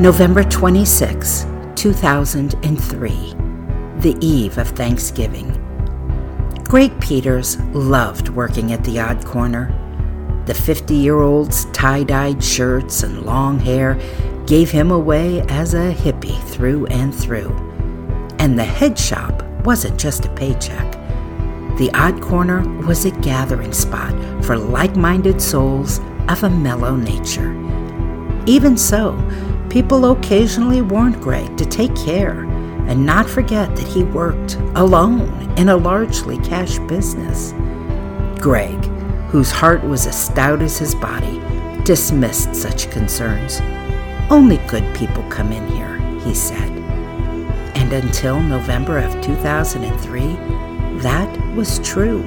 November 26, 2003, the eve of Thanksgiving. Greg Peters loved working at the Odd Corner. The 50 year old's tie dyed shirts and long hair gave him away as a hippie through and through. And the head shop wasn't just a paycheck. The Odd Corner was a gathering spot for like minded souls of a mellow nature. Even so, people occasionally warned Greg to take care and not forget that he worked alone in a largely cash business. Greg, whose heart was as stout as his body, dismissed such concerns. Only good people come in here, he said. And until November of 2003, that was true.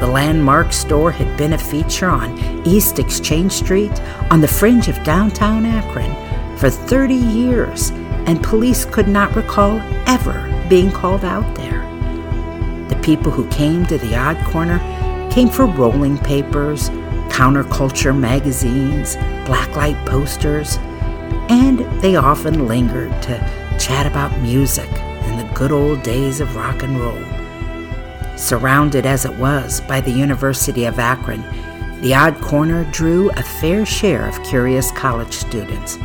The landmark store had been a feature on East Exchange Street on the fringe of downtown Akron for 30 years, and police could not recall ever being called out there. The people who came to the Odd Corner came for rolling papers, counterculture magazines, blacklight posters, and they often lingered to chat about music and the good old days of rock and roll. Surrounded as it was by the University of Akron, the Odd Corner drew a fair share of curious college students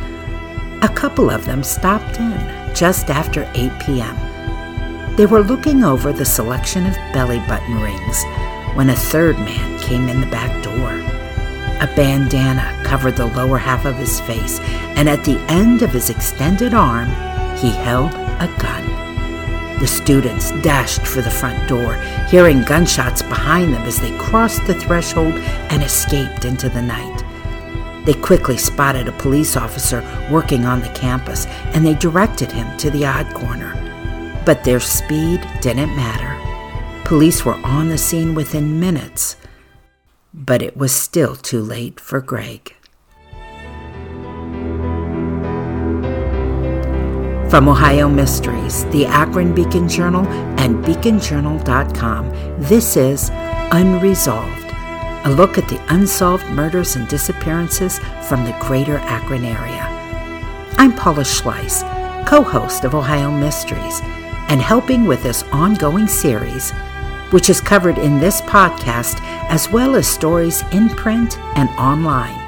a couple of them stopped in just after 8 p.m. They were looking over the selection of belly button rings when a third man came in the back door. A bandana covered the lower half of his face, and at the end of his extended arm, he held a gun. The students dashed for the front door, hearing gunshots behind them as they crossed the threshold and escaped into the night. They quickly spotted a police officer working on the campus and they directed him to the odd corner. But their speed didn't matter. Police were on the scene within minutes, but it was still too late for Greg. From Ohio Mysteries, the Akron Beacon Journal, and beaconjournal.com, this is Unresolved a look at the unsolved murders and disappearances from the greater Akron area. I'm Paula Schleis, co host of Ohio Mysteries, and helping with this ongoing series, which is covered in this podcast as well as stories in print and online,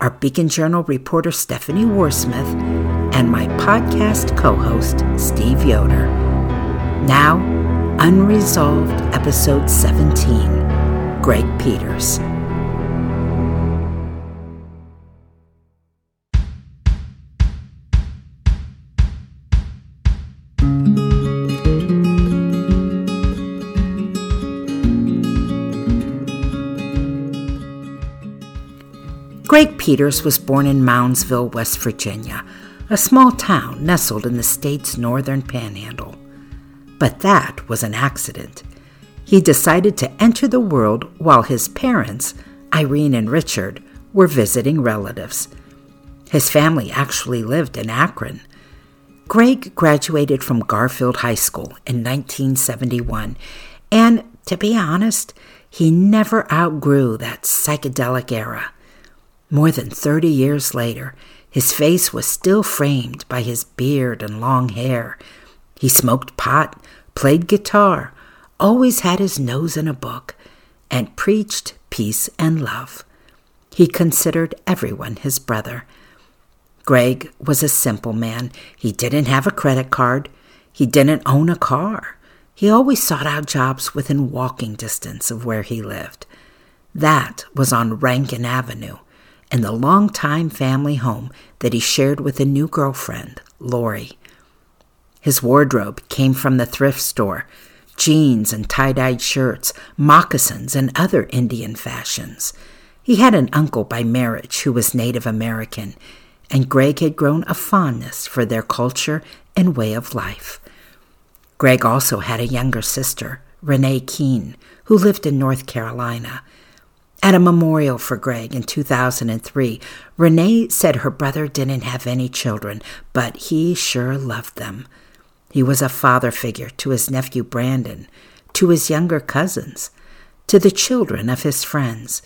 are Beacon Journal reporter Stephanie Warsmith and my podcast co host Steve Yoder. Now, Unresolved, Episode 17. Greg Peters. Greg Peters was born in Moundsville, West Virginia, a small town nestled in the state's northern panhandle. But that was an accident he decided to enter the world while his parents, Irene and Richard, were visiting relatives. His family actually lived in Akron. Greg graduated from Garfield High School in 1971, and to be honest, he never outgrew that psychedelic era. More than 30 years later, his face was still framed by his beard and long hair. He smoked pot, played guitar, always had his nose in a book, and preached peace and love. He considered everyone his brother. Greg was a simple man. He didn't have a credit card. He didn't own a car. He always sought out jobs within walking distance of where he lived. That was on Rankin Avenue, in the long-time family home that he shared with a new girlfriend, Lori. His wardrobe came from the thrift store jeans and tie dyed shirts, moccasins, and other Indian fashions. He had an uncle by marriage who was Native American, and Greg had grown a fondness for their culture and way of life. Greg also had a younger sister, Renee Keene, who lived in North Carolina. At a memorial for Greg in 2003, Renee said her brother didn't have any children, but he sure loved them. He was a father figure to his nephew Brandon, to his younger cousins, to the children of his friends.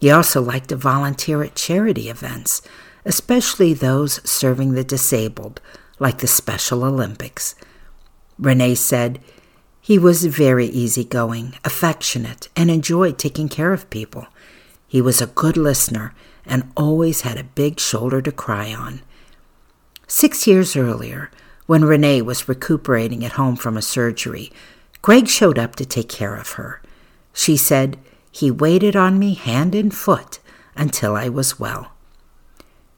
He also liked to volunteer at charity events, especially those serving the disabled, like the Special Olympics. Renee said, he was very easygoing, affectionate, and enjoyed taking care of people. He was a good listener and always had a big shoulder to cry on. Six years earlier, when Renee was recuperating at home from a surgery, Greg showed up to take care of her. She said, He waited on me hand and foot until I was well.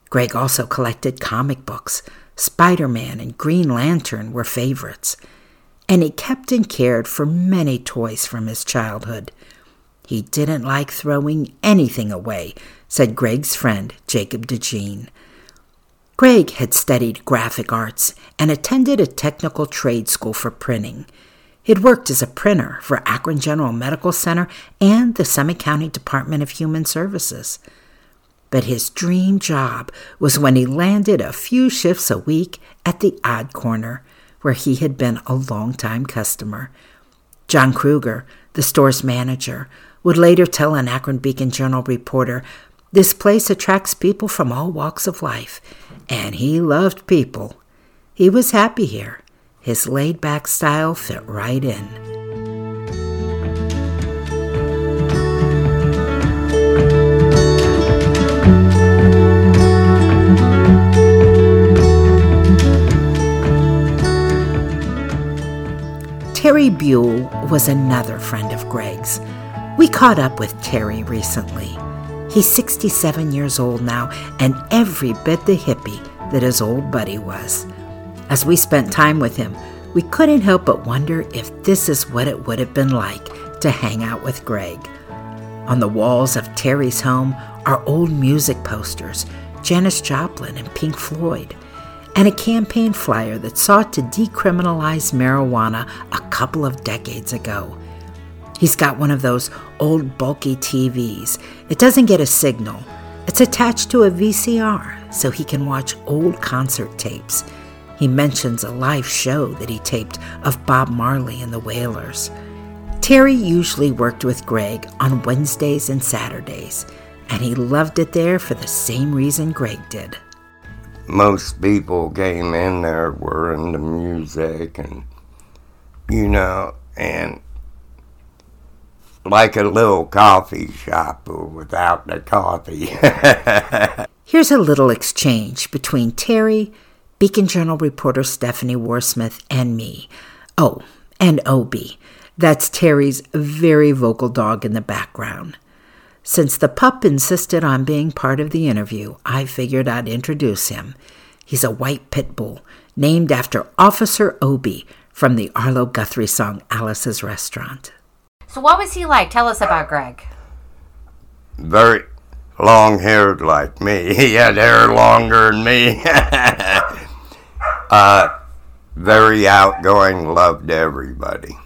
Greg also collected comic books. Spider Man and Green Lantern were favorites. And he kept and cared for many toys from his childhood. He didn't like throwing anything away, said Greg's friend, Jacob DeJean. Greg had studied graphic arts and attended a technical trade school for printing. He'd worked as a printer for Akron General Medical Center and the Summit County Department of Human Services. But his dream job was when he landed a few shifts a week at the Odd Corner, where he had been a long-time customer. John Kruger, the store's manager, would later tell an Akron Beacon Journal reporter this place attracts people from all walks of life, and he loved people. He was happy here. His laid back style fit right in. Terry Buell was another friend of Greg's. We caught up with Terry recently. He's 67 years old now and every bit the hippie that his old buddy was. As we spent time with him, we couldn't help but wonder if this is what it would have been like to hang out with Greg. On the walls of Terry's home are old music posters, Janis Joplin and Pink Floyd and a campaign flyer that sought to decriminalize marijuana a couple of decades ago. He's got one of those old bulky TVs. It doesn't get a signal. It's attached to a VCR so he can watch old concert tapes. He mentions a live show that he taped of Bob Marley and the Wailers. Terry usually worked with Greg on Wednesdays and Saturdays, and he loved it there for the same reason Greg did most people came in there were into music and you know and like a little coffee shop without the coffee. Here's a little exchange between Terry, Beacon Journal reporter Stephanie Warsmith, and me. Oh, and Obie. That's Terry's very vocal dog in the background. Since the pup insisted on being part of the interview, I figured I'd introduce him. He's a white pit bull named after Officer Obie from the Arlo Guthrie song Alice's Restaurant. So, what was he like? Tell us about Greg. Very long haired like me. He had hair longer than me. uh, very outgoing, loved everybody.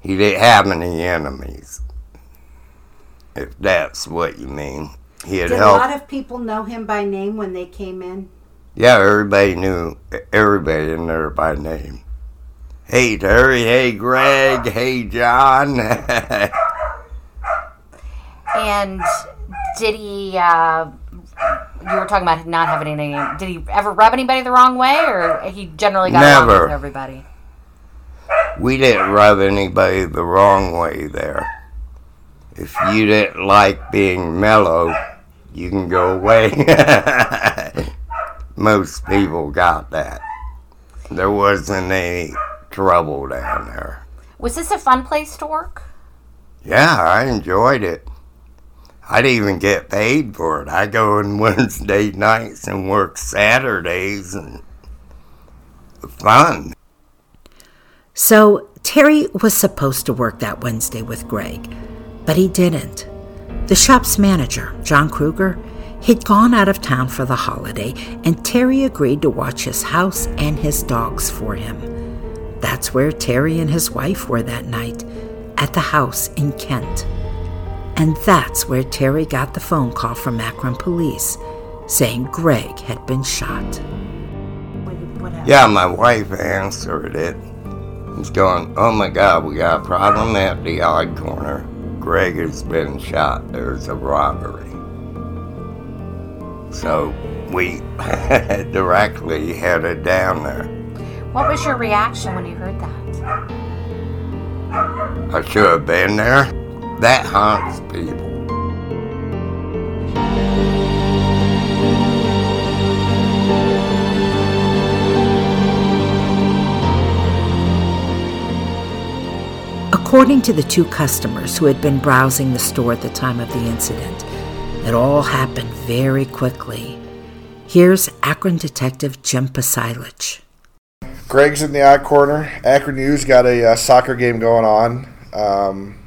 He didn't have any enemies if that's what you mean. He had Did helped. a lot of people know him by name when they came in? Yeah, everybody knew everybody in there by name. Hey Terry, hey Greg, hey John. and did he? Uh, you were talking about not having any. Did he ever rub anybody the wrong way, or he generally got Never. along with everybody? we didn't rub anybody the wrong way there. If you didn't like being mellow, you can go away. Most people got that. There wasn't any trouble down there. Was this a fun place to work? Yeah, I enjoyed it. I didn't even get paid for it. I go on Wednesday nights and work Saturdays and fun. So Terry was supposed to work that Wednesday with Greg, but he didn't. The shop's manager, John Kruger, had gone out of town for the holiday, and Terry agreed to watch his house and his dogs for him. That's where Terry and his wife were that night, at the house in Kent. And that's where Terry got the phone call from Akron police saying Greg had been shot. Yeah, my wife answered it. He's going, Oh my God, we got a problem at the odd corner. Greg has been shot. There's a robbery. So we directly headed down there. What was your reaction when you heard that? I should have been there. That haunts people. According to the two customers who had been browsing the store at the time of the incident, it all happened very quickly. Here's Akron detective Jim Pasilich. Greg's in the odd corner. Akron News got a uh, soccer game going on. Um,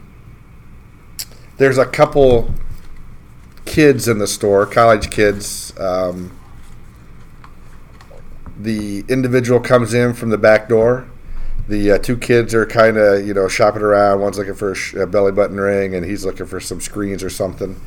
there's a couple kids in the store, college kids. Um, the individual comes in from the back door. The uh, two kids are kind of, you know, shopping around. One's looking for a, sh- a belly button ring, and he's looking for some screens or something.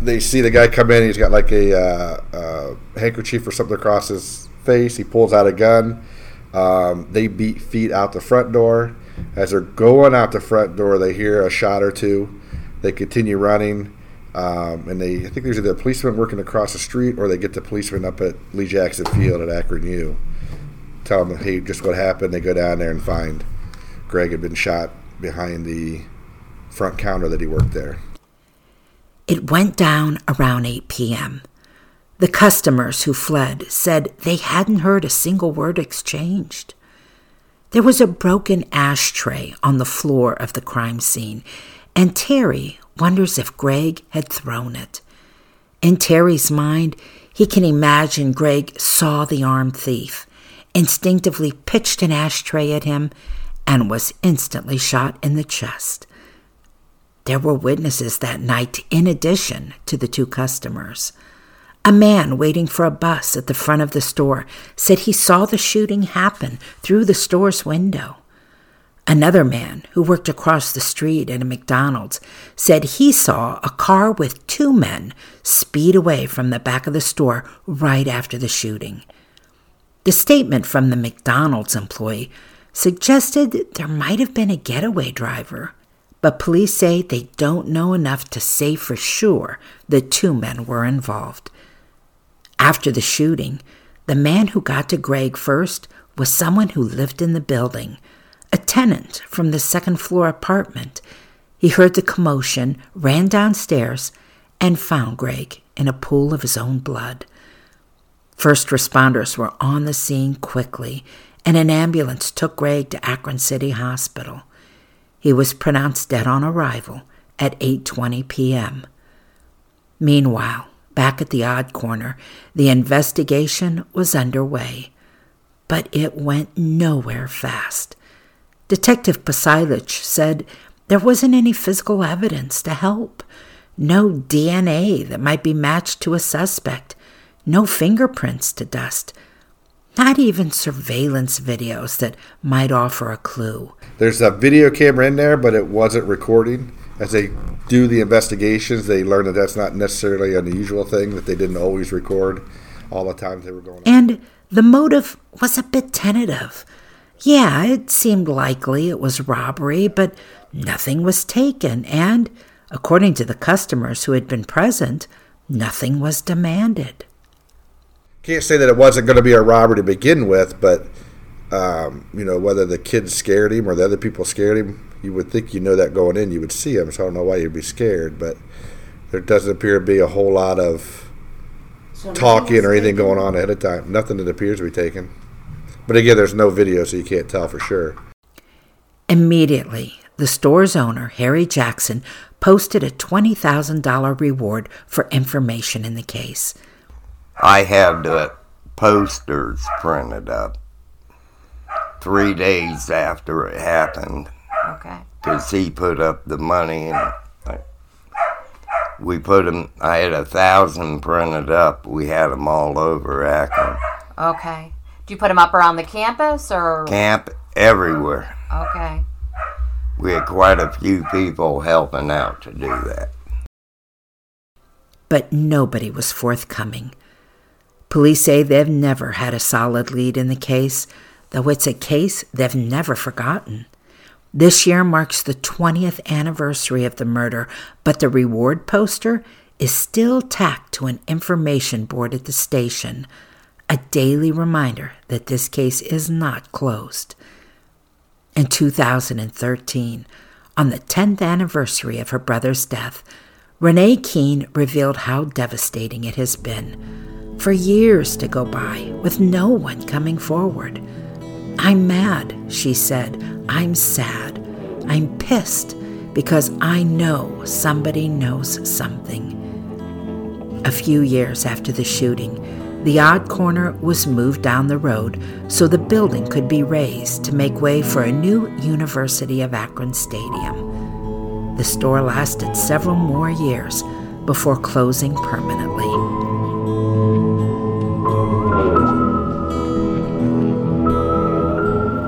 They see the guy come in. He's got like a uh, handkerchief or something across his face. He pulls out a gun. Um, they beat feet out the front door. As they're going out the front door, they hear a shot or two. They continue running, um, and they I think there's either a policeman working across the street or they get the policeman up at Lee Jackson Field at Akron U. Tell them, hey, just what happened. They go down there and find Greg had been shot behind the front counter that he worked there. It went down around 8 p.m. The customers who fled said they hadn't heard a single word exchanged. There was a broken ashtray on the floor of the crime scene, and Terry wonders if Greg had thrown it. In Terry's mind, he can imagine Greg saw the armed thief, instinctively pitched an ashtray at him, and was instantly shot in the chest. There were witnesses that night in addition to the two customers. A man waiting for a bus at the front of the store said he saw the shooting happen through the store's window. Another man who worked across the street at a McDonald's said he saw a car with two men speed away from the back of the store right after the shooting. The statement from the McDonald's employee suggested there might have been a getaway driver, but police say they don't know enough to say for sure the two men were involved. After the shooting, the man who got to Greg first was someone who lived in the building, a tenant from the second floor apartment. He heard the commotion, ran downstairs, and found Greg in a pool of his own blood. First responders were on the scene quickly, and an ambulance took Greg to Akron City Hospital. He was pronounced dead on arrival at 8:20 p.m. Meanwhile, back at the odd corner, the investigation was underway, but it went nowhere fast. Detective Pasilich said there wasn't any physical evidence to help, no DNA that might be matched to a suspect, no fingerprints to dust, not even surveillance videos that might offer a clue. There's a video camera in there, but it wasn't recording. As they do the investigations, they learn that that's not necessarily an unusual thing, that they didn't always record all the times they were going. And the motive was a bit tentative. Yeah, it seemed likely it was robbery, but nothing was taken, and, according to the customers who had been present, nothing was demanded. Can't say that it wasn't going to be a robbery to begin with, but Um, you know, whether the kids scared him or the other people scared him, you would think you know that going in, you would see them, So I don't know why you'd be scared, but there doesn't appear to be a whole lot of so talking or anything going on ahead of time. Nothing that appears to be taken. But again, there's no video, so you can't tell for sure. Immediately, the store's owner, Harry Jackson, posted a $20,000 reward for information in the case. I had the posters printed up three days after it happened. Okay. Because he put up the money and we put them, I had a thousand printed up. We had them all over Akron. Okay. Do you put them up around the campus or? Camp everywhere. Okay. We had quite a few people helping out to do that. But nobody was forthcoming. Police say they've never had a solid lead in the case, though it's a case they've never forgotten. This year marks the 20th anniversary of the murder, but the reward poster is still tacked to an information board at the station, a daily reminder that this case is not closed. In 2013, on the 10th anniversary of her brother's death, Renee Keene revealed how devastating it has been for years to go by with no one coming forward. I'm mad, she said. I'm sad. I'm pissed because I know somebody knows something. A few years after the shooting, the odd corner was moved down the road so the building could be razed to make way for a new University of Akron stadium. The store lasted several more years before closing permanently.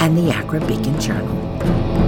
and the Akron Beacon Journal.